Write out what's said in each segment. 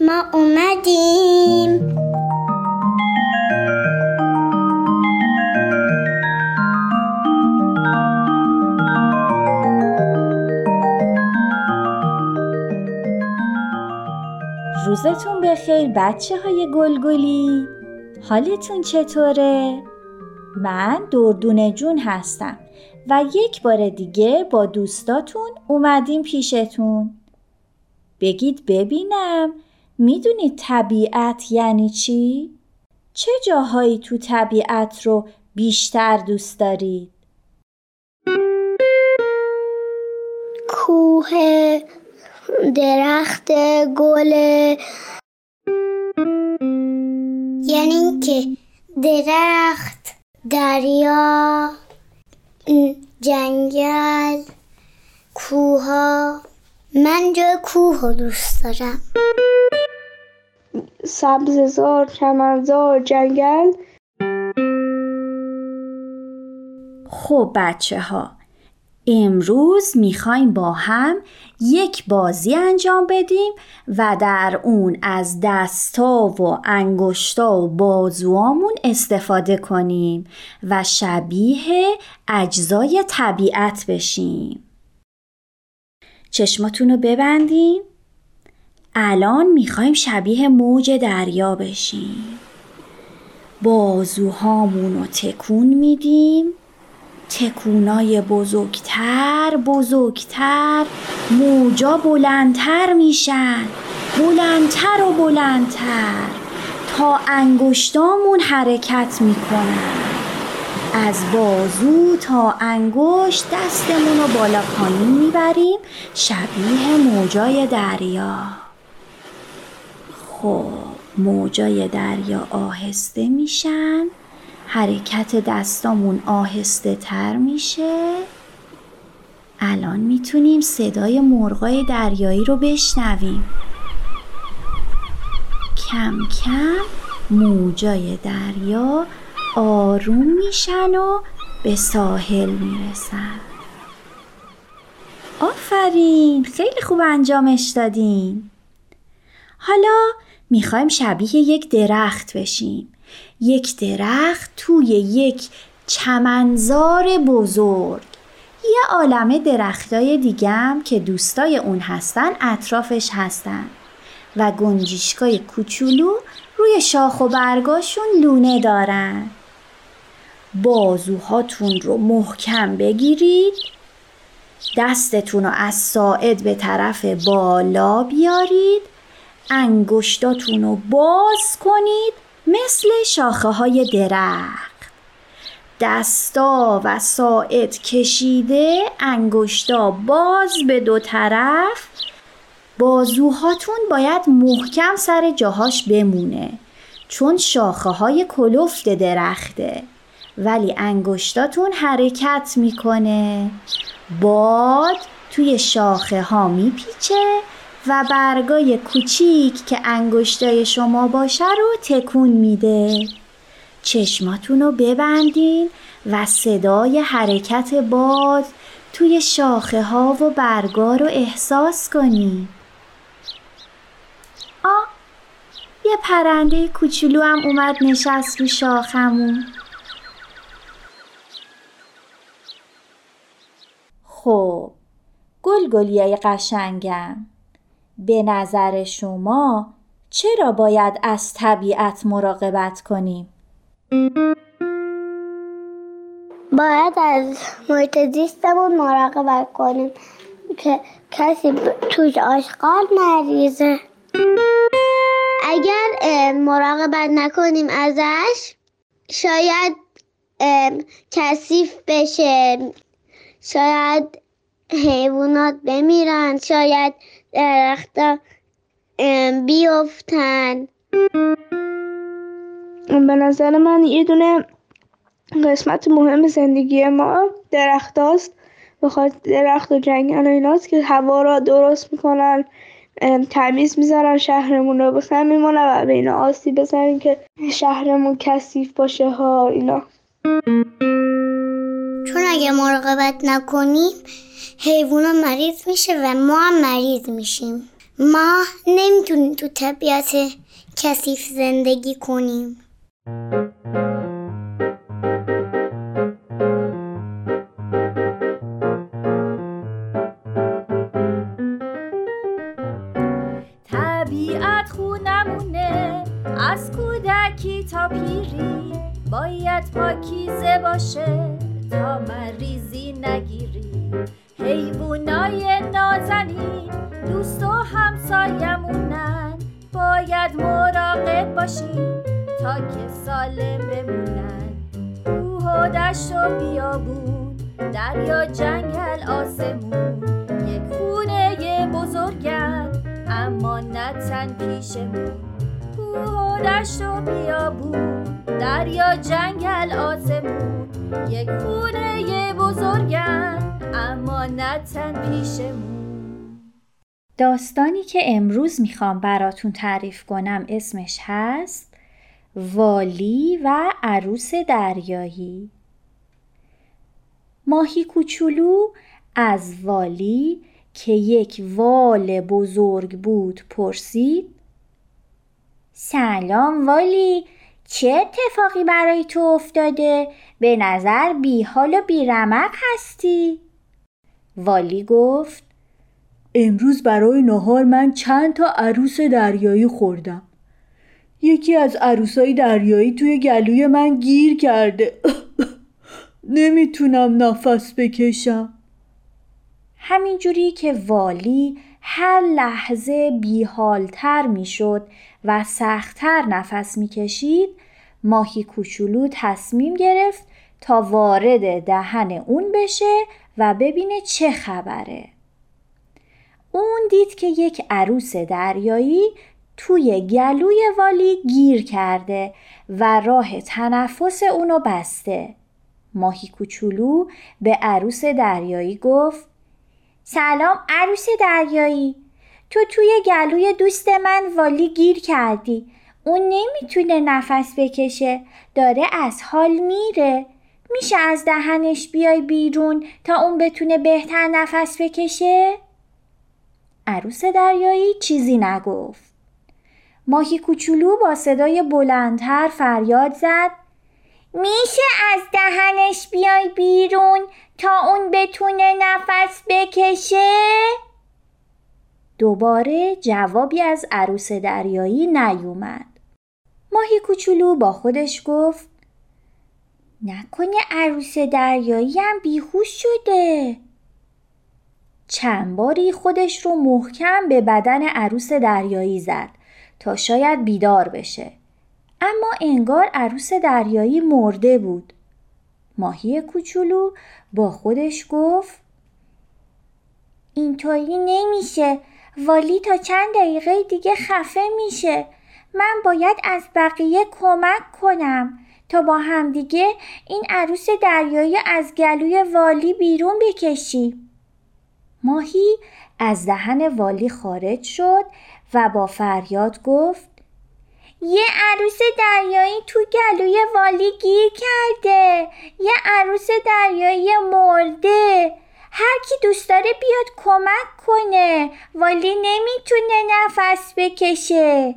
ما اومدیم. روزتون بخیر بچه های گلگلی. حالتون چطوره؟ من دردون جون هستم و یک بار دیگه با دوستاتون اومدیم پیشتون. بگید ببینم می‌دونید طبیعت یعنی چی؟ چه جاهایی تو طبیعت رو بیشتر دوست دارید؟ کوه درخت گل یعنی اینکه درخت دریا جنگل کوها من جای کوه رو دوست دارم. سبززار چمنزار جنگل. خب بچه ها امروز می‌خوایم با هم یک بازی انجام بدیم و در اون از دستا و انگشتا و بازوامون استفاده کنیم و شبیه اجزای طبیعت بشیم. چشماتون رو ببندیم الان می‌خوایم شبیه موج دریا بشیم. بازوهامون رو تکون میدیم. تکونای بزرگتر بزرگتر. موجا بلندتر میشن. بلندتر و بلندتر. تا انگشتامون حرکت می‌کنن. از بازو تا انگشت دستمون رو بالا پایین می‌بریم شبیه موجای دریا. خب موجای دریا آهسته میشن حرکت دستامون آهسته تر میشه. الان می‌تونیم صدای مرغای دریایی رو بشنویم. کم کم موجای دریا آروم میشن و به ساحل می‌رسن. آفرین خیلی خوب انجامش دادین. حالا می‌خوایم شبیه یک درخت بشیم. یک درخت توی یک چمنزار بزرگ. یه عالمه درختای دیگم که دوستای اون هستن اطرافش هستن. و گنجیشکای کوچولو روی شاخ و برگاشون لونه دارن. بازوهاتون رو محکم بگیرید. دستتون رو از ساعد به طرف بالا بیارید. انگشتاتون رو باز کنید مثل شاخه های درخت. دستا و ساعد کشیده انگشتا باز به دو طرف. بازوهاتون باید محکم سر جاهاش بمونه چون شاخه های کلفت درخته. ولی انگشتاتون حرکت می‌کنه. باد توی شاخه ها میپیچه و برگای کوچیک که انگشتای شما باشه رو تکون میده. چشماتون رو ببندین و صدای حرکت باد توی شاخه ها و برگا رو احساس کنین. آ یه پرنده کوچولو هم اومد نشست رو شاخمون خب گلگلیای قشنگم. به نظر شما چرا باید از طبیعت مراقبت کنیم؟ باید از محیط زیستمون مراقبت کنیم که کسی توش آشغال نریزه. اگر مراقبت نکنیم ازش شاید کثیف بشه. شاید حیوانات بمیرن شاید درختا بیفتن. به نظر من یه دونه قسمت مهم زندگی ما درخت هاست بخاطر درخت و جنگل و ایناست که هوا را درست می‌کنن تمیز می‌ذارن شهرمون رو بخیر میمونه و به اینا آسیب بزنیم که شهرمون کثیف باشه ها اینا. اگه مراقبت نکنیم حیوونا مریض میشه و ما هم مریض میشیم. ما نمی‌تونیم تو طبیعت کثیف زندگی کنیم. طبیعت خونمونه از کودکی تا پیری باید پاکیزه باشه. مریضی نگیری. حیوانای نازنین دوست و همسایمونن. باید مراقب باشیم تا که سالم بمونن. کوه و دشت و بیابون دریا جنگل آسمون. یک خونه بزرگن اما نه تن پیشمون. کوه و دشت و بیابون دریا جنگل آسمون. یک خونه بزرگن اما نه تن پیشمون. داستانی که امروز می‌خوام براتون تعریف کنم اسمش هست والی و عروس دریایی. ماهی کوچولو از والی که یک وال بزرگ بود پرسید سلام والی چه اتفاقی برای تو افتاده؟ به نظر بی حال و بی رمق هستی؟ والی گفت امروز برای نهار من چند تا عروس دریایی خوردم یکی از عروسای دریایی توی گلوی من گیر کرده نمی‌تونم نفس بکشم همینجوری که والی هر لحظه بیحالتر می‌شد و سختتر نفس می‌کشید ماهی کوچولو تصمیم گرفت تا وارد دهن اون بشه و ببینه چه خبره. اون دید که یک عروس دریایی توی گلوی والی گیر کرده و راه تنفس اونو بسته. ماهی کوچولو به عروس دریایی گفت سلام عروس دریایی. تو توی گلوی دوست من والی گیر کردی. اون نمی‌تونه نفس بکشه. داره از حال میره. میشه از دهنش بیای بیرون تا اون بتونه بهتر نفس بکشه؟ عروس دریایی چیزی نگفت. ماهی کوچولو با صدای بلندتر فریاد زد. میشه از دهنش بیای بیرون تا اون بتونه نفس بکشه؟ دوباره جوابی از عروس دریایی نیومد. ماهی کوچولو با خودش گفت نکنه عروس دریایی هم بیهوش شده. چند باری خودش رو محکم به بدن عروس دریایی زد تا شاید بیدار بشه. اما انگار عروس دریایی مرده بود. ماهی کوچولو با خودش گفت اینطوری نمیشه. والی تا چند دقیقه دیگه خفه میشه. من باید از بقیه کمک کنم تا با همدیگه این عروس دریایی از گلوی والی بیرون بکشیم ماهی از دهن والی خارج شد و با فریاد گفت یه عروس دریایی تو گلوی والی گیر کرده. یه عروس دریایی مرده. هر کی دوست داره بیاد کمک کنه. والی نمی‌تونه نفس بکشه.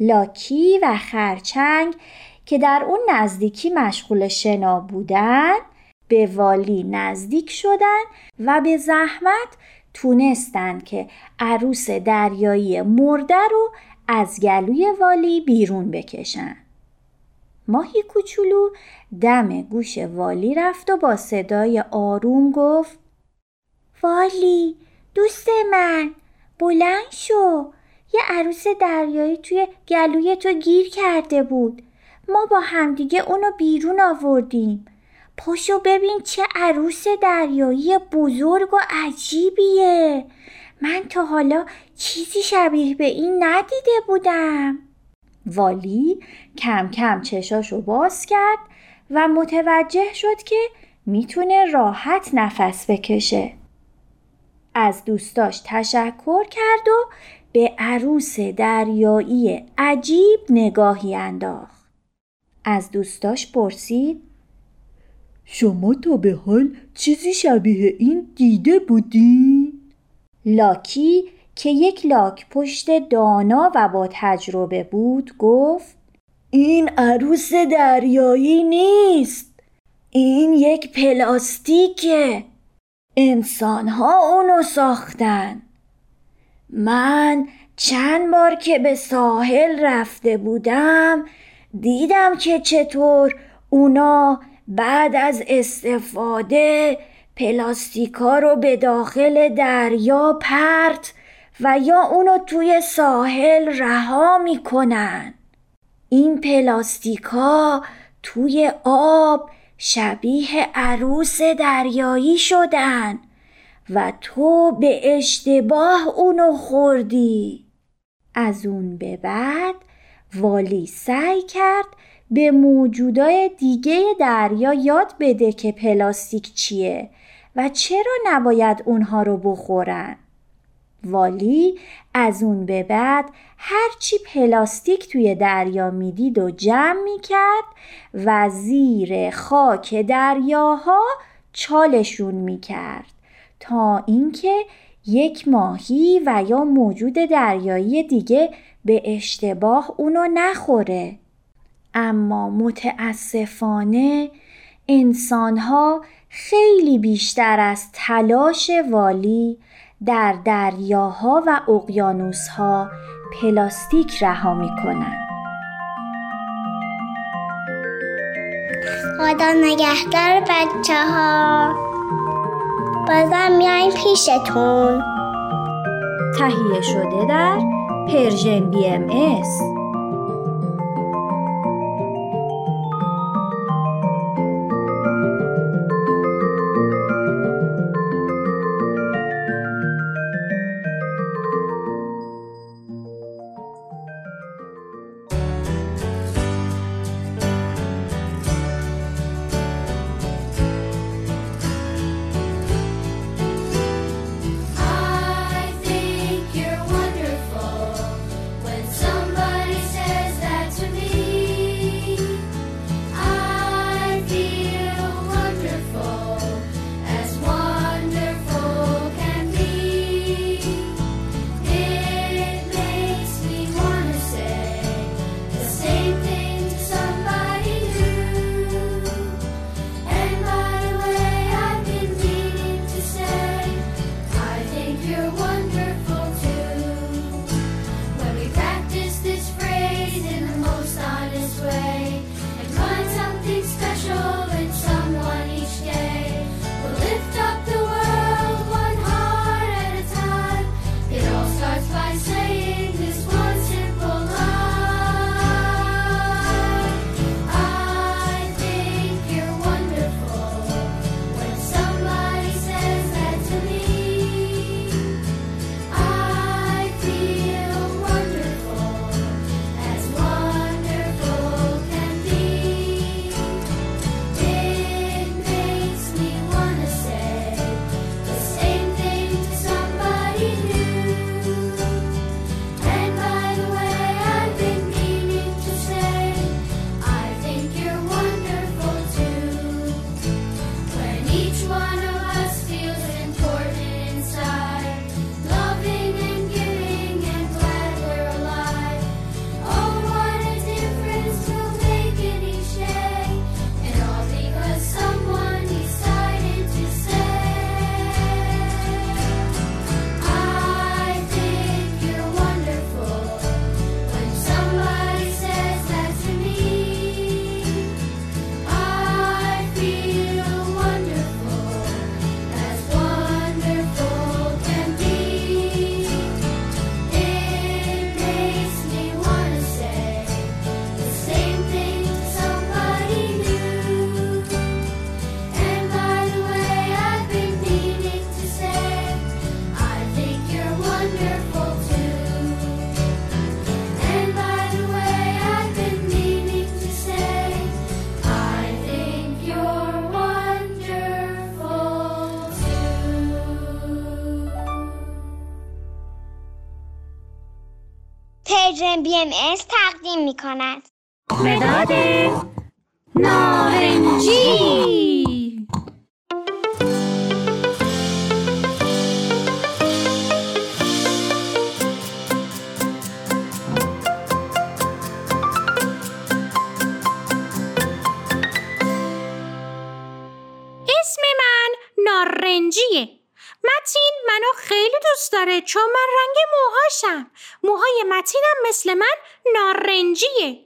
لاکی و خرچنگ که در اون نزدیکی مشغول شنا بودن به والی نزدیک شدن و به زحمت تونستن که عروس دریایی مرده رو از گلوی والی بیرون بکشن. ماهی کوچولو دم گوش والی رفت و با صدای آروم گفت والی دوست من بلند شو. یه عروس دریایی توی گلوی تو گیر کرده بود. ما با همدیگه اونو بیرون آوردیم. پاشو ببین چه عروس دریایی بزرگ و عجیبیه. من تا حالا چیزی شبیه به این ندیده بودم. والی کم کم چشاشو باز کرد و متوجه شد که می‌تونه راحت نفس بکشه. از دوستاش تشکر کرد و به عروس دریایی عجیب نگاهی انداخت. از دوستاش پرسید شما تا به حال چیزی شبیه این دیده بودی؟ لاکی که یک لاک پشت دانا و با تجربه بود گفت این عروس دریایی نیست. این یک پلاستیکه. انسان ها اونو ساختن. من چند بار که به ساحل رفته بودم دیدم که چطور اونا بعد از استفاده پلاستیکا رو به داخل دریا پرت و یا اونو توی ساحل رها می‌کنن. این پلاستیکا توی آب شبیه عروس دریایی شدن و تو به اشتباه اونو خوردی. از اون به بعد والی سعی کرد به موجودای دیگه دریا یاد بده که پلاستیک چیه. و چرا نباید اونها رو بخورن. والی از اون به بعد هرچی پلاستیک توی دریا می‌دید و جمع می‌کرد و زیر خاک دریاها چالشون می‌کرد تا اینکه یک ماهی و یا موجود دریایی دیگه به اشتباه اونو نخوره اما متاسفانه انسانها خیلی بیشتر از تلاش والی در دریاها و اقیانوسها پلاستیک رها می‌کنن خدا نگهدار بچه ها بازم میایم پیشتون. تهیه شده در Persian BMS. BMS تقدیم می کند مداد نارنجی. اسم من نارنجیه. متین منو خیلی دوست داره چون من موهاشم موهای متینم مثل من نارنجیه.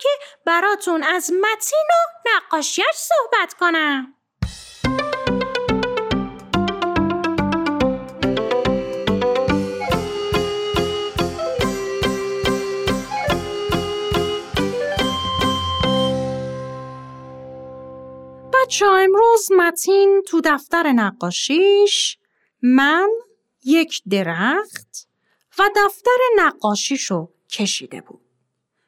که براتون از متین و نقاشیش صحبت کنم بچه امروز متین تو دفتر نقاشیش من یک درخت و دفتر نقاشیشو کشیده بود.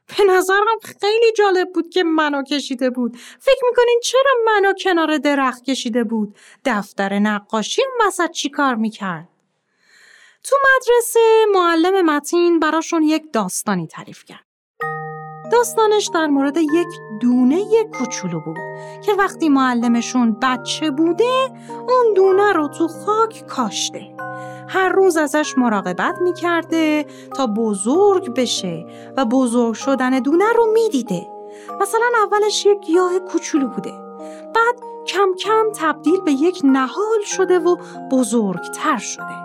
به نظرم خیلی جالب بود که منو کشیده بود. فکر می‌کنین چرا منو کنار درخت کشیده بود؟ دفتر نقاشی وسط چی کار می‌کرد؟ تو مدرسه معلم متین براشون یک داستانی تعریف کرد. داستانش در مورد یک دونه کوچولو بود که وقتی معلمشون بچه بوده اون دونه رو تو خاک کاشته. هر روز ازش مراقبت می‌کرده تا بزرگ بشه و بزرگ شدن دونه رو می‌دیده. مثلا اولش یک گیاه کوچولو بوده. بعد کم کم تبدیل به یک نهال شده و بزرگتر شده.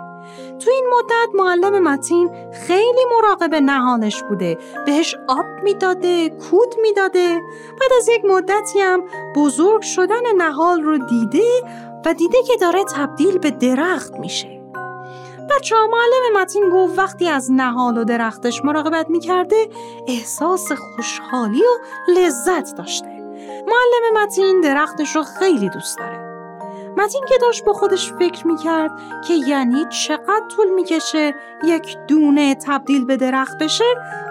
تو این مدت معلم متین خیلی مراقب نهالش بوده. بهش آب می‌داده کود می‌داده. بعد از یک مدتی هم بزرگ شدن نهال رو دیده و دیده که داره تبدیل به درخت میشه. بچه ها معلم متین گفت وقتی از نهال و درختش مراقبت می‌کرده احساس خوشحالی و لذت داشته. معلم متین درختش رو خیلی دوست داره. متین که داشت با خودش فکر می‌کرد که یعنی چقدر طول می‌کشه یک دونه تبدیل به درخت بشه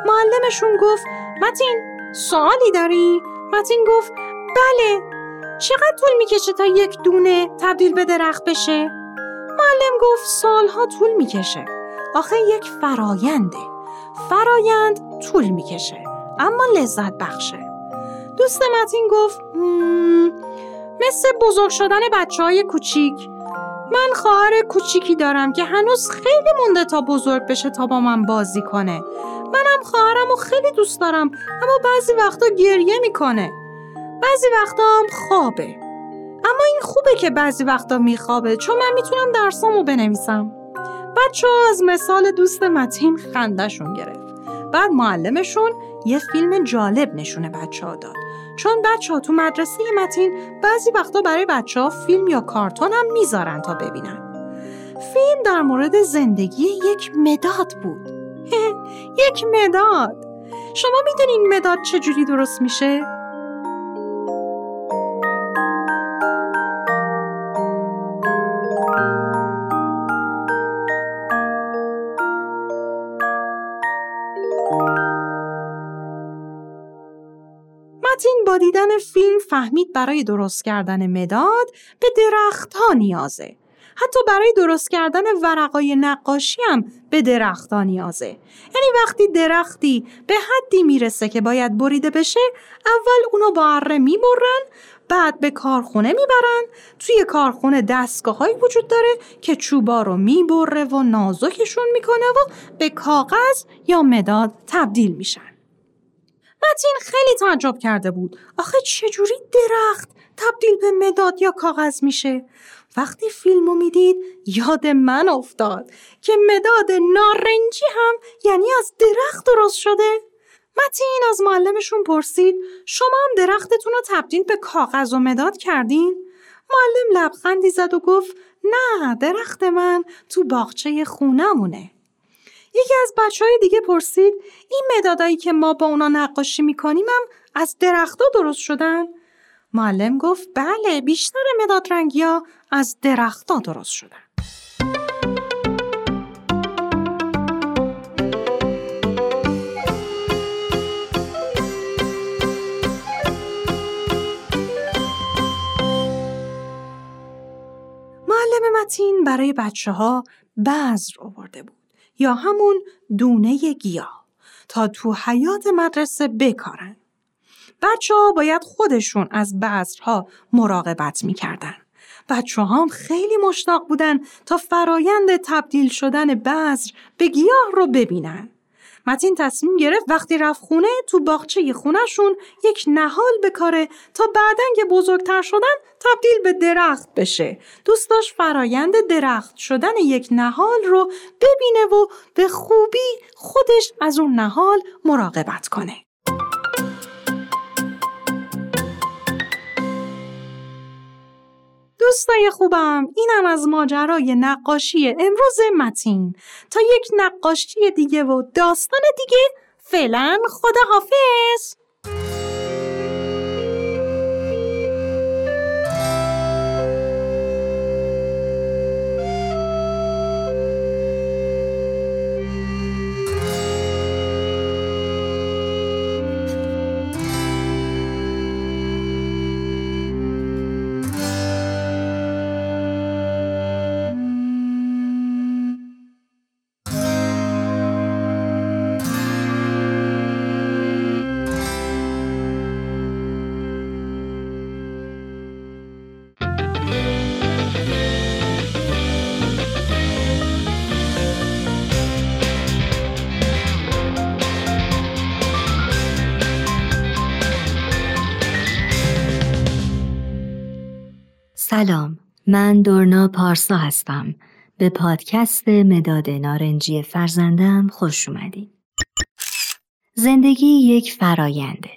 معلمشون گفت متین سوالی داری؟ متین گفت بله چقدر طول می‌کشه تا یک دونه تبدیل به درخت بشه؟ معلم گفت سالها طول می‌کشه آخه یک فراینده فرایند طول می‌کشه اما لذت بخشه دوست متین گفت "مم، مثل بزرگ شدن بچه های کوچیک. من خواهر کوچیکی دارم که هنوز خیلی مونده تا بزرگ بشه تا با من بازی کنه. منم خواهرم و خیلی دوست دارم اما بعضی وقتا گریه می‌کنه. بعضی وقتا هم خوابه. اما این خوبه که بعضی وقتا میخوابه چون من می‌تونم درسامو بنویسم. بچه ها از مثال دوست متین خندشون گرفت. بعد معلمشون یه فیلم جالب نشونه بچه ها داد. چون بچه ها تو مدرسه متین بعضی وقتا برای بچه ها فیلم یا کارتون هم می‌ذارن تا ببینن. فیلم در مورد زندگی یک مداد بود. یک مداد! شما می‌دونین مداد چجوری درست میشه؟ دیدن فیلم فهمید برای درست کردن مداد به درختها نیازه. حتی برای درست کردن ورقای نقاشی هم به درختها نیازه. یعنی وقتی درختی به حدی می‌رسه که باید بریده بشه، اول اونو با اره می‌برن، بعد به کارخونه می‌برن. توی کارخونه دستگاه هایی وجود داره که چوبا رو می‌بره و نازکشون می‌کنه و به کاغذ یا مداد تبدیل میشن. متین خیلی تعجب کرده بود. آخه چجوری درخت تبدیل به مداد یا کاغذ میشه؟ وقتی فیلمو می‌دید یاد من افتاد که مداد نارنجی هم یعنی از درخت درست شده. متین از معلمشون پرسید شما هم درختتون رو تبدیل به کاغذ و مداد کردین؟ معلم لبخندی زد و گفت نه درخت من تو باغچه خونمونه. یکی از بچه های دیگه پرسید این مدادایی که ما با اونا نقاشی می‌کنیم هم از درختها درست شدن؟ معلم گفت بله بیشتر مداد رنگی ها از درختها درست شدن. معلم متین برای بچه ها آورده بود یا همون دونه گیاه تا تو حیات مدرسه بکارن. بچه ها باید خودشون از بذرها مراقبت می‌کردن. بچه هم خیلی مشتاق بودن تا فرایند تبدیل شدن بذر به گیاه رو ببینن. متین تصمیم گرفت وقتی رفت خونه تو باغچه خونهشون یک نهال بکاره تا بعدن که بزرگتر شدن تبدیل به درخت بشه. دوست داشت فرایند درخت شدن یک نهال رو ببینه و به خوبی خودش از اون نهال مراقبت کنه. دوستای خوبم اینم از ماجرای نقاشی امروز متین. تا یک نقاشی دیگه و داستان دیگه فعلا خدا سلام من دورنا پارسا هستم. به پادکست مداد نارنجی فرزندم خوش اومدین. زندگی یک فراینده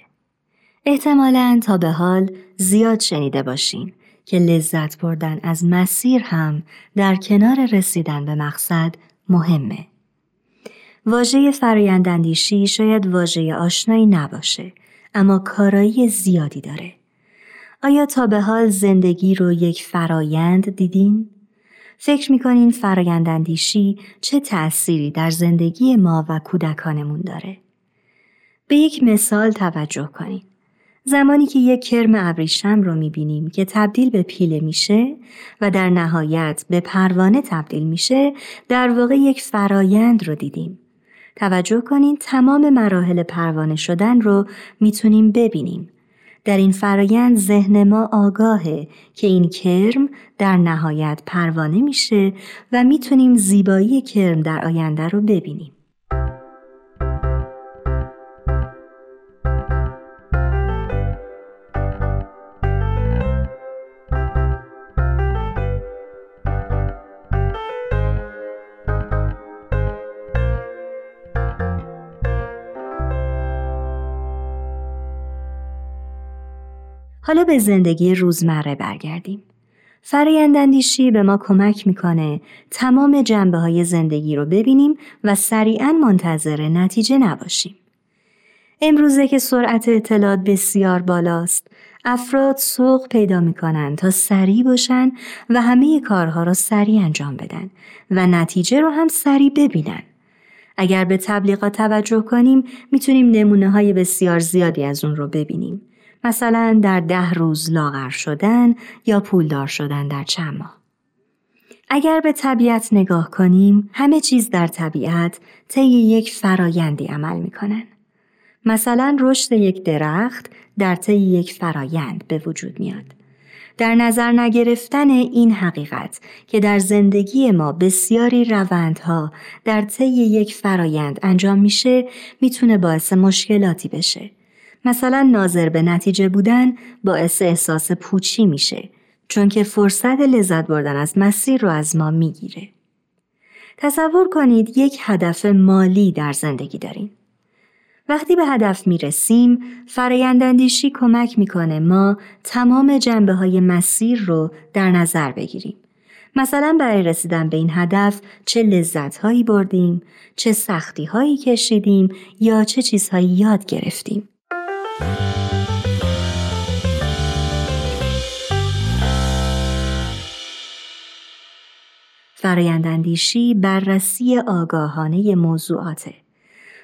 احتمالاً تا به حال زیاد شنیده باشین که لذت بردن از مسیر هم در کنار رسیدن به مقصد مهمه. واژه فراینداندیشی شاید واژه آشنایی نباشه اما کارایی زیادی داره. آیا تا به حال زندگی رو یک فرایند دیدین؟ فکر می‌کنین فراینداندیشی چه تأثیری در زندگی ما و کودکانمون داره؟ به یک مثال توجه کنین. زمانی که یک کرم ابریشم رو می‌بینیم که تبدیل به پیله میشه و در نهایت به پروانه تبدیل میشه در واقع یک فرایند رو دیدیم. توجه کنین تمام مراحل پروانه شدن رو می‌تونیم ببینیم. در این فرایند ذهن ما آگاهه که این کرم در نهایت پروانه میشه و می‌تونیم زیبایی کرم در آینده رو ببینیم. حالا به زندگی روزمره برگردیم. فراینداندیشی به ما کمک می‌کنه تمام جنبه های زندگی رو ببینیم و سریعا منتظر نتیجه نباشیم. امروزه که سرعت اطلاعات بسیار بالاست، افراد سوق پیدا می‌کنن تا سریع باشن و همه کارها را سریع انجام بدن و نتیجه رو هم سریع ببینن. اگر به تبلیغات توجه کنیم می‌تونیم نمونه های بسیار زیادی از اون رو ببینیم. مثلا در ده روز لاغر شدن یا پولدار شدن در چند ماه. اگر به طبیعت نگاه کنیم همه چیز در طبیعت طی یک فرایندی عمل می‌کنن. مثلا رشد یک درخت در طی یک فرایند به وجود میاد. در نظر نگرفتن این حقیقت که در زندگی ما بسیاری روندها در طی یک فرایند انجام میشه می‌تونه باعث مشکلاتی بشه. مثلا ناظر به نتیجه بودن باعث احساس پوچی میشه چون که فرصت لذت بردن از مسیر رو از ما می‌گیره. تصور کنید یک هدف مالی در زندگی داریم. وقتی به هدف می‌رسیم، فراینداندیشی کمک می‌کنه ما تمام جنبه های مسیر رو در نظر بگیریم. مثلا برای رسیدن به این هدف چه لذت هایی بردیم، چه سختی هایی کشیدیم یا چه چیزهایی یاد گرفتیم. فراینداندیشی بررسی آگاهانه موضوعاته.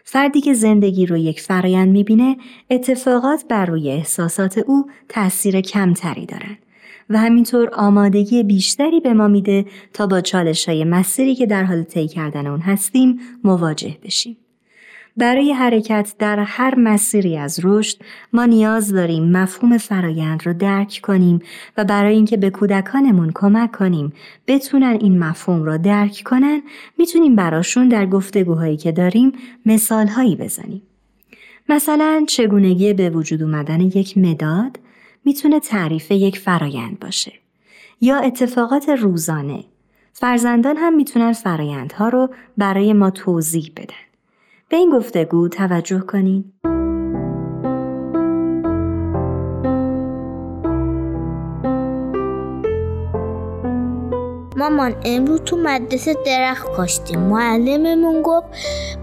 فردی که زندگی رو یک فرایند می‌بینه اتفاقات بر روی احساسات او تأثیر کمتری دارن و همینطور آمادگی بیشتری به ما میده تا با چالش های مسیری که در حال طی کردن اون هستیم مواجه بشیم. برای حرکت در هر مسیری از رشد ما نیاز داریم مفهوم فرایند رو درک کنیم و برای اینکه به کودکانمون کمک کنیم بتونن این مفهوم رو درک کنن می‌تونیم براشون در گفتگوهایی که داریم مثالهایی بزنیم. مثلا چگونگی به وجود اومدن یک مداد می‌تونه تعریف یک فرایند باشه یا اتفاقات روزانه فرزندان هم می‌تونن فرایندها رو برای ما توضیح بدن به این گفتگو توجه کنین. مامان امروز تو مدرسه درخت کاشتیم. معلممون گفت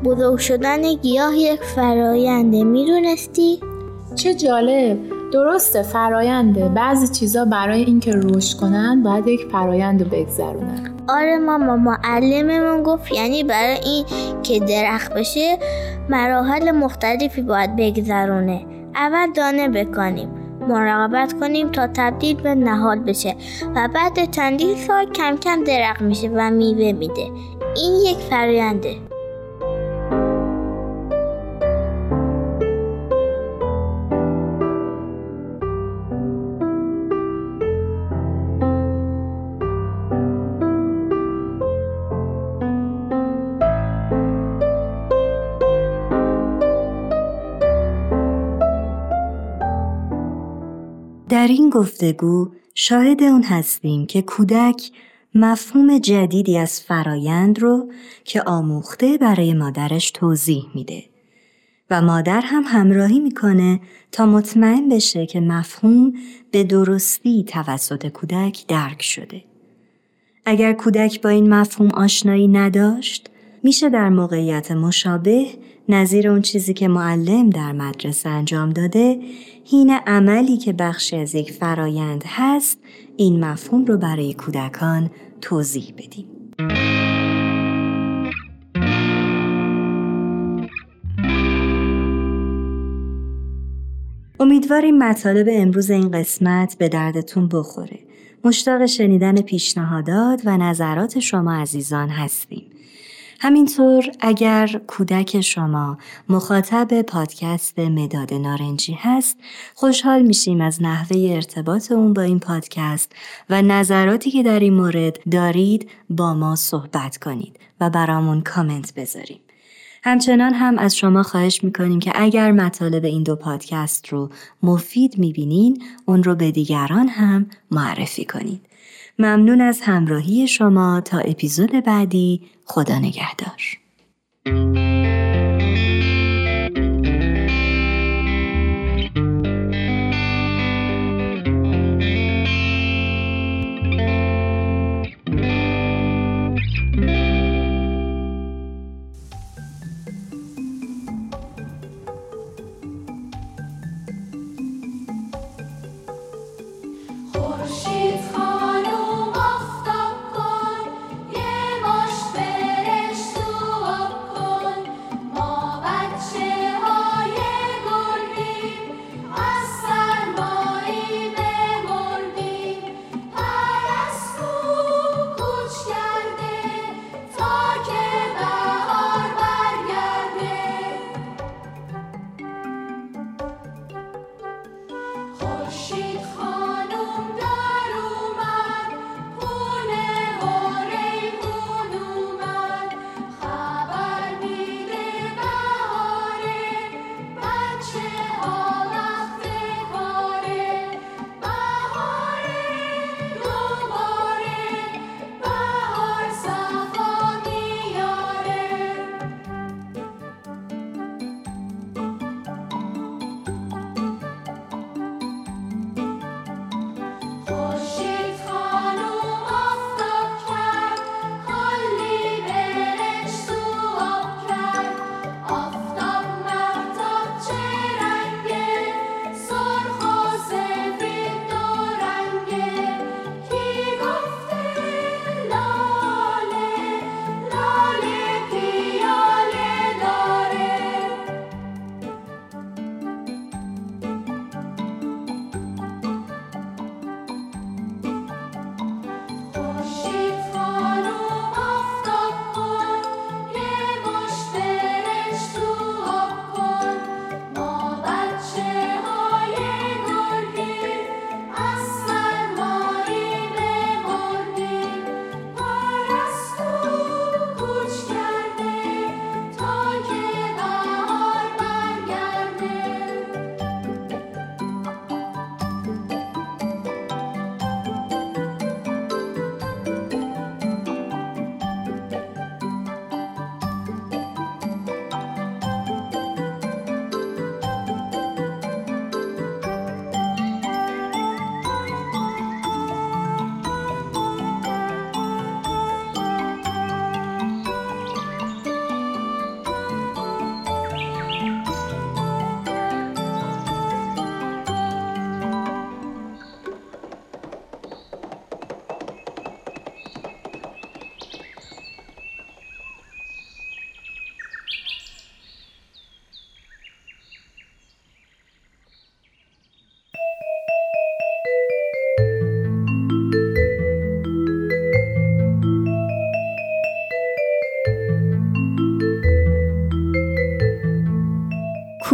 بزرگ شدن گیاه یک فراینده می‌دونستی؟ چه جالب. درسته فراینده بعضی چیزا برای اینکه رشد کنن باید یک فرایند رو بگذرونن. آره ماما معلممون گفت یعنی برای این که درخت بشه مراحل مختلفی باید بگذرونه. اول دانه بکنیم مراقبت کنیم تا تبدیل به نهال بشه و بعد چندین سال کم کم درخت میشه و میوه میده. این یک فراینده در این گفتگو شاهد اون هستیم که کودک مفهوم جدیدی از فرایند رو که آموخته برای مادرش توضیح میده و مادر هم همراهی می‌کنه تا مطمئن بشه که مفهوم به درستی توسط کودک درک شده. اگر کودک با این مفهوم آشنایی نداشت، میشه در موقعیت مشابه نظیر اون چیزی که معلم در مدرسه انجام داده، هین عملی که بخشی از یک فرایند هست، این مفهوم رو برای کودکان توضیح بدیم. امیدواریم مطالب امروز این قسمت به دردتون بخوره. مشتاق شنیدن پیشنهادات و نظرات شما عزیزان هستیم. همینطور اگر کودک شما مخاطب پادکست مداد نارنجی هست خوشحال میشیم از نحوه ارتباط اون با این پادکست و نظراتی که در این مورد دارید با ما صحبت کنید و برامون کامنت بذاریم. همچنان هم از شما خواهش می‌کنیم که اگر مطالب این دو پادکست رو مفید می‌بینین اون رو به دیگران هم معرفی کنید. ممنون از همراهی شما تا اپیزود بعدی خدا نگهدار.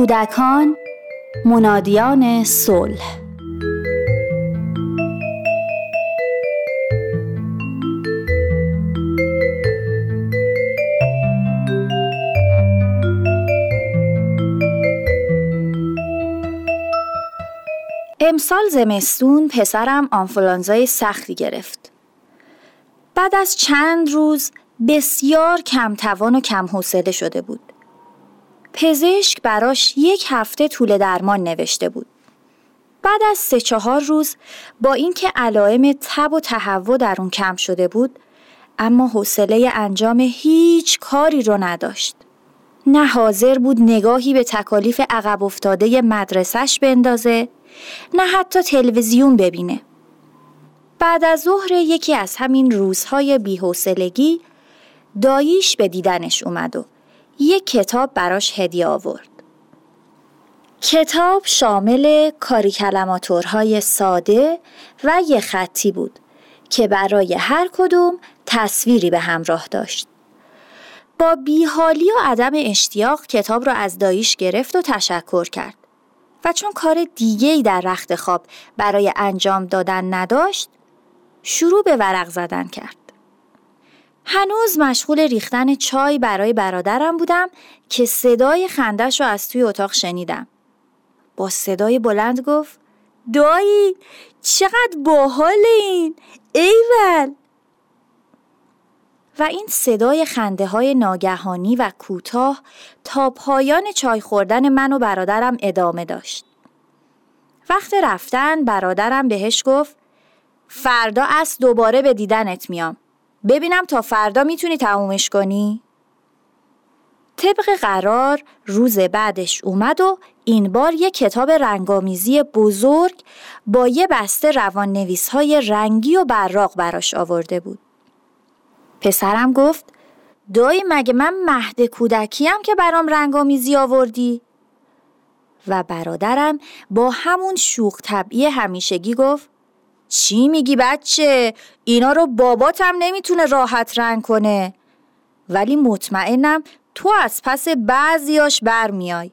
کودکان منادیان صلح امسال زمستون پسرم آنفولانزای سختی گرفت. بعد از چند روز بسیار کمتوان و کم حوصله شده بود. پزشک براش یک هفته طول درمان نوشته بود. بعد از سه چهار روز با اینکه علائم تب و تهوع در اون کم شده بود اما حوصله انجام هیچ کاری رو نداشت. نه حاضر بود نگاهی به تکالیف عقب افتاده مدرسش بندازه نه حتی تلویزیون ببینه. بعد از ظهر یکی از همین روزهای بیحوصلگی داییش به دیدنش اومد و یک کتاب براش هدیه آورد. کتاب شامل کاری کلماتورهای ساده و یه خطی بود که برای هر کدوم تصویری به همراه داشت. با بیحالی و عدم اشتیاق کتاب را از داییش گرفت و تشکر کرد. و چون کار دیگه در رخت خواب برای انجام دادن نداشت شروع به ورق زدن کرد. هنوز مشغول ریختن چای برای برادرم بودم که صدای خندش رو از توی اتاق شنیدم. با صدای بلند گفت دایی چقدر باحال این ایول و این صدای خنده های ناگهانی و کوتاه تا پایان چای خوردن من و برادرم ادامه داشت. وقت رفتن برادرم بهش گفت فردا از دوباره به دیدنت میام. ببینم تا فردا می‌تونی تمومش کنی؟ طبق قرار روز بعدش اومد و این بار یه کتاب رنگامیزی بزرگ با یه بسته روان نویس های رنگی و براق براش آورده بود. پسرم گفت دایی مگه من مهد کودکیم که برام رنگامیزی آوردی؟ و برادرم با همون شوخ طبعی همیشگی گفت چی میگی بچه؟ اینا رو باباتم نمی‌تونه راحت رنگ کنه ولی مطمئنم تو از پس بعضیاش برمیای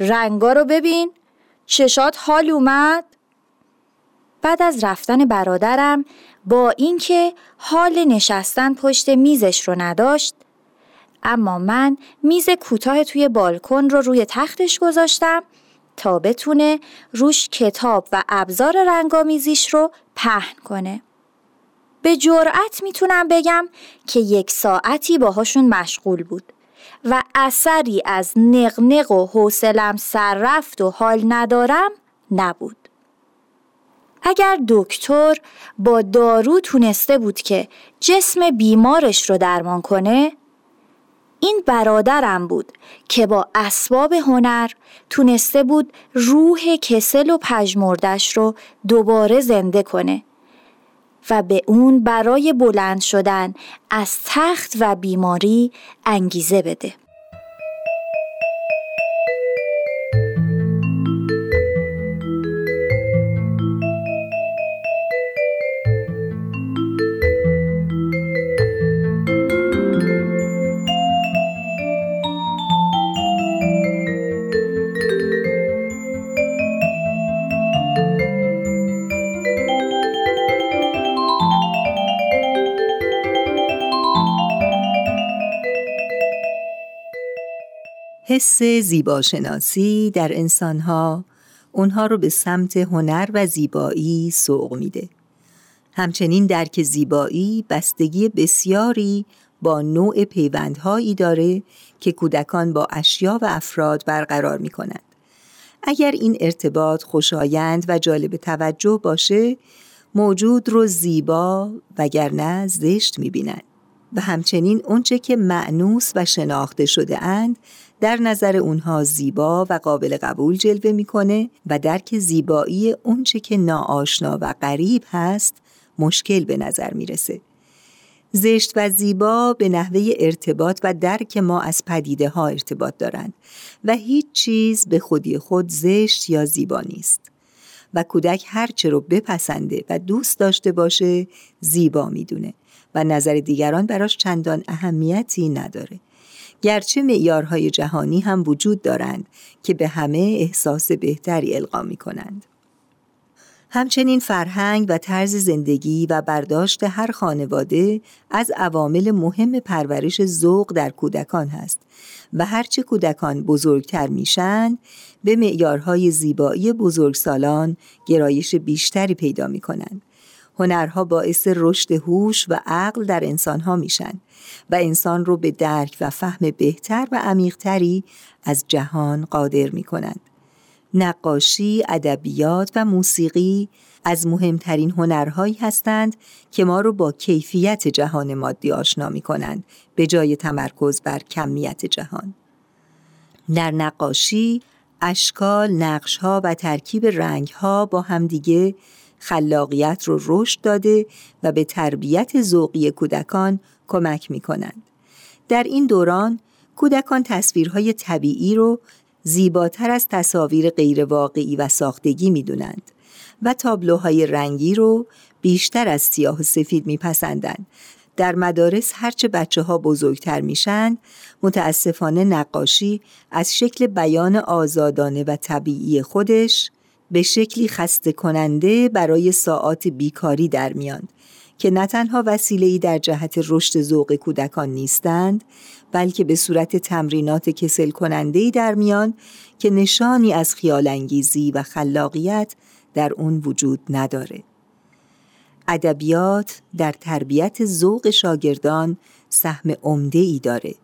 رنگا رو ببین چشات حال اومد؟ بعد از رفتن برادرم با اینکه حال نشستن پشت میزش رو نداشت اما من میز کوتاه توی بالکن رو روی تختش گذاشتم تا بتونه روش کتاب و ابزار رنگامیزیش رو پهن کنه. به جرأت می‌تونم بگم که یک ساعتی باهاشون مشغول بود و اثری از نقنق و حوصلم سر رفت و حال ندارم نبود. اگر دکتر با دارو تونسته بود که جسم بیمارش رو درمان کنه این برادرم بود که با اسباب هنر تونسته بود روح کسل و پژمردش رو دوباره زنده کنه و به اون برای بلند شدن از تخت و بیماری انگیزه بده. حس زیباشناسی در انسانها اونها رو به سمت هنر و زیبایی سوق میده. همچنین درک زیبایی بستگی بسیاری با نوع پیوندهایی داره که کودکان با اشیا و افراد برقرار می کنند. اگر این ارتباط خوشایند و جالب توجه باشه موجود رو زیبا وگرنه زشت می بینند. و همچنین اونچه که معنوس و شناخته شده اند در نظر اونها زیبا و قابل قبول جلوه می‌کنه و درک زیبایی اونچه که ناآشنا و غریب هست مشکل به نظر می‌رسه. زشت و زیبا به نحوه ارتباط و درک ما از پدیده ها ارتباط دارند و هیچ چیز به خودی خود زشت یا زیبا نیست. و کودک هرچه رو بپسنده و دوست داشته باشه زیبا می‌دونه و نظر دیگران براش چندان اهمیتی نداره. گرچه معیارهای جهانی هم وجود دارند که به همه احساس بهتری القا می کنند. همچنین فرهنگ و طرز زندگی و برداشت هر خانواده از عوامل مهم پرورش ذوق در کودکان هست و هرچه کودکان بزرگتر میشن به معیارهای زیبایی بزرگسالان گرایش بیشتری پیدا می کنند. هنرها باعث رشد هوش و عقل در انسانها میشن و انسان رو به درک و فهم بهتر و عمیقتری از جهان قادر می کنند. نقاشی، ادبیات و موسیقی از مهمترین هنرهایی هستند که ما رو با کیفیت جهان مادی آشنا می کنند به جای تمرکز بر کمیت جهان. در نقاشی، اشکال، نقشها و ترکیب رنگها با همدیگه خلاقیت رو رشد داده و به تربیت ذوقی کودکان کمک می کنند. در این دوران کودکان تصویرهای طبیعی رو زیباتر از تصاویر غیرواقعی و ساختگی می دونند و تابلوهای رنگی رو بیشتر از سیاه و سفید می پسندند. در مدارس هرچه بچه ها بزرگتر میشن متاسفانه نقاشی از شکل بیان آزادانه و طبیعی خودش به شکلی خسته کننده برای ساعات بیکاری در میان که نه تنها وسیله‌ای در جهت رشد ذوق کودکان نیستند بلکه به صورت تمرینات کسل کننده‌ای در میان که نشانی از خیال انگیزی و خلاقیت در اون وجود نداره. ادبیات در تربیت ذوق شاگردان سهم عمده ای داره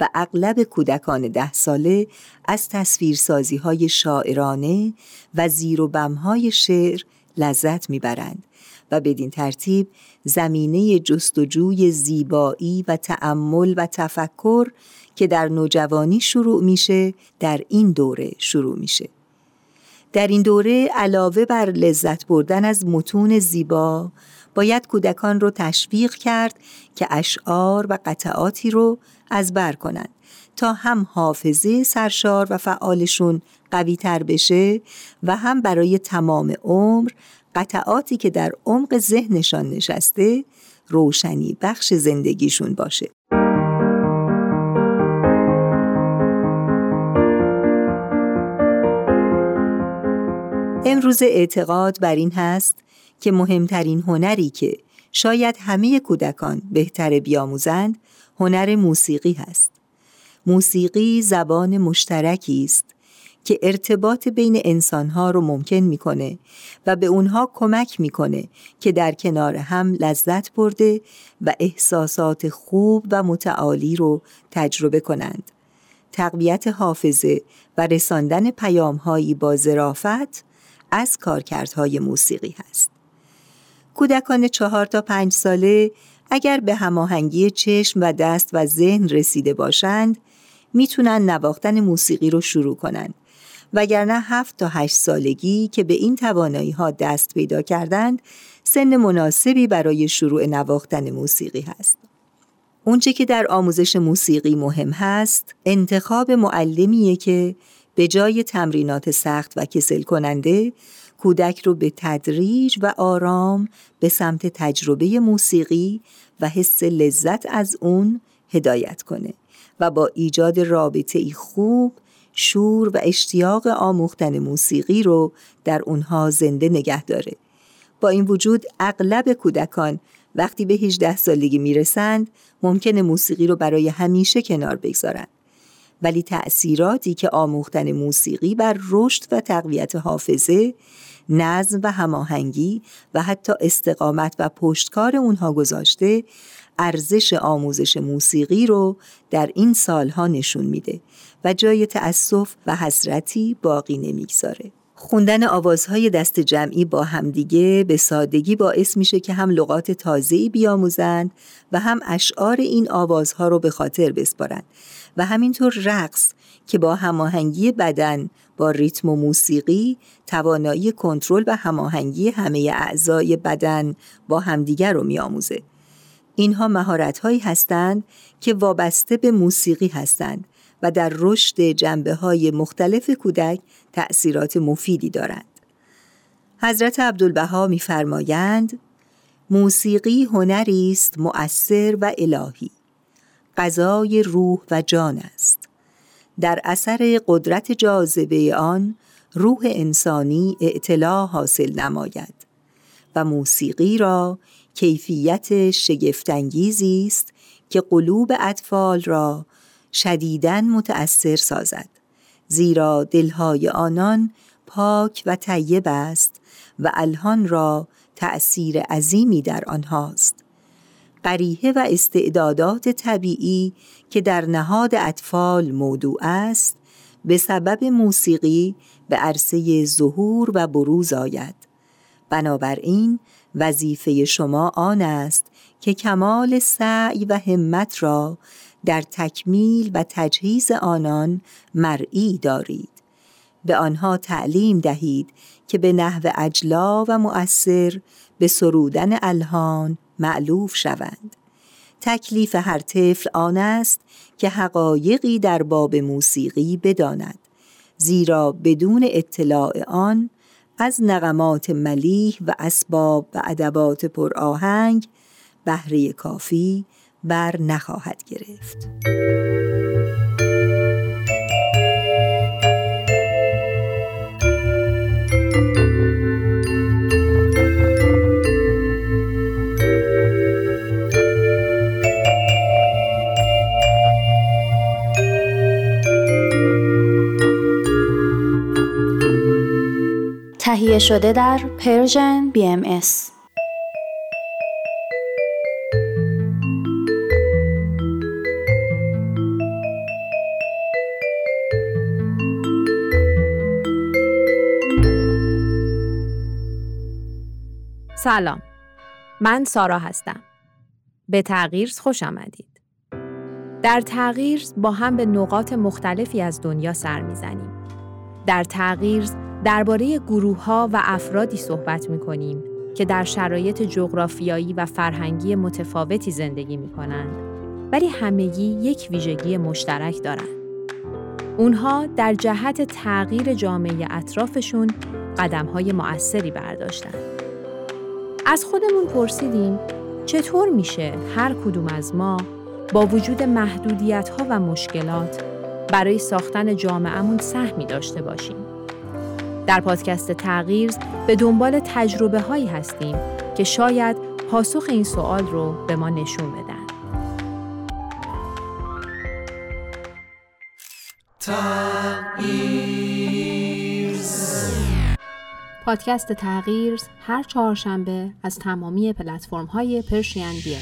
و اغلب کودکان ده ساله از تصویرسازی های شاعرانه و زیر و بمهای شعر لذت می‌برند و بدین ترتیب زمینه جستجوی زیبایی و تأمل و تفکر که در نوجوانی شروع میشه در این دوره شروع میشه. در این دوره علاوه بر لذت بردن از متون زیبا باید کودکان رو تشویق کرد که اشعار و قطعاتی رو از بر کنند تا هم حافظه سرشار و فعالشون قوی تر بشه و هم برای تمام عمر قطعاتی که در عمق ذهنشان نشسته روشنی بخش زندگیشون باشه. امروز اعتقاد بر این هست که مهمترین هنری که شاید همه کودکان بهتر بیاموزند هنر موسیقی هست. موسیقی زبان مشترکی است که ارتباط بین انسانها رو ممکن می‌کنه و به اونها کمک می‌کنه که در کنار هم لذت برده و احساسات خوب و متعالی رو تجربه کنند. تقویت حافظه و رساندن پیامهایی با ظرافت از کارکردهای موسیقی هست. کودکان چهار تا پنج ساله اگر به هماهنگی چشم و دست و ذهن رسیده باشند می‌تونن نواختن موسیقی رو شروع کنند وگرنه هفت تا هشت سالگی که به این توانایی ها دست پیدا کردند سن مناسبی برای شروع نواختن موسیقی هست. اونچه که در آموزش موسیقی مهم هست انتخاب معلمیه که به جای تمرینات سخت و کسل کننده کودک رو به تدریج و آرام به سمت تجربه موسیقی و حس لذت از اون هدایت کنه و با ایجاد رابطه ای خوب شور و اشتیاق آموختن موسیقی رو در اونها زنده نگه داره. با این وجود اغلب کودکان وقتی به 18 سالگی می‌رسند ممکنه موسیقی رو برای همیشه کنار بگذارند. ولی تأثیراتی که آموختن موسیقی بر رشد و تقویت حافظه، نظم و هماهنگی و حتی استقامت و پشتکار اونها گذاشته ارزش آموزش موسیقی رو در این سالها نشون میده و جای تأسف و حسرتی باقی نمی‌گذاره. خوندن آوازهای دست جمعی با همدیگه به سادگی باعث میشه که هم لغات تازه‌ای بیاموزند و هم اشعار این آوازها رو به خاطر بسپارند و همینطور رقص که با هماهنگی بدن با ریتم و موسیقی توانایی کنترل و هماهنگی همه اعضای بدن با همدیگر رو میآموزه. اینها مهارت‌هایی هستند که وابسته به موسیقی هستند و در رشد جنبه های مختلف کودک تأثیرات مفیدی دارند. حضرت عبدالبها می‌فرمایند موسیقی هنری است مؤثر و الهی غذای روح و جان است در اثر قدرت جاذبه آن روح انسانی اعتلاع حاصل نماید و موسیقی را کیفیت شگفتانگیزی است که قلوب اطفال را شدیداً متأثر سازد. زیرا دلهای آنان پاک و طیب است و الهان را تأثیر عظیمی در آنهاست. قریحه و استعدادات طبیعی که در نهاد اطفال موضوع است به سبب موسیقی به عرصه ظهور و بروز آید. بنابراین وظیفه شما آن است که کمال سعی و همت را در تکمیل و تجهیز آنان مرئی دارید. به آنها تعلیم دهید که به نحو اجلا و مؤثر به سرودن الهان معلوف شوند. تکلیف هر طفل آن است که حقایقی در باب موسیقی بداند زیرا بدون اطلاع آن از نغمات ملیح و اسباب و ادبات پرآهنگ بهره کافی بر نخواهد گرفت. تهیه شده در پرژن BMS سلام من سارا هستم به تغییر خوش آمدید در تغییر با هم به نقاط مختلفی از دنیا سر می‌زنیم در تغییر درباره گروه ها و افرادی صحبت می کنیم که در شرایط جغرافیایی و فرهنگی متفاوتی زندگی می کنند ولی همگی یک ویژگی مشترک دارند. اونها در جهت تغییر جامعه اطرافشون قدم های مؤثری برداشتن. از خودمون پرسیدیم چطور میشه هر کدوم از ما با وجود محدودیت ها و مشکلات برای ساختن جامعهمون سهمی داشته باشیم. در پادکست تغییر به دنبال تجربه هایی هستیم که شاید پاسخ این سوال رو به ما نشون بدن. پادکست تغییر هر چهارشنبه از تمامی پلتفرم های پرشین بی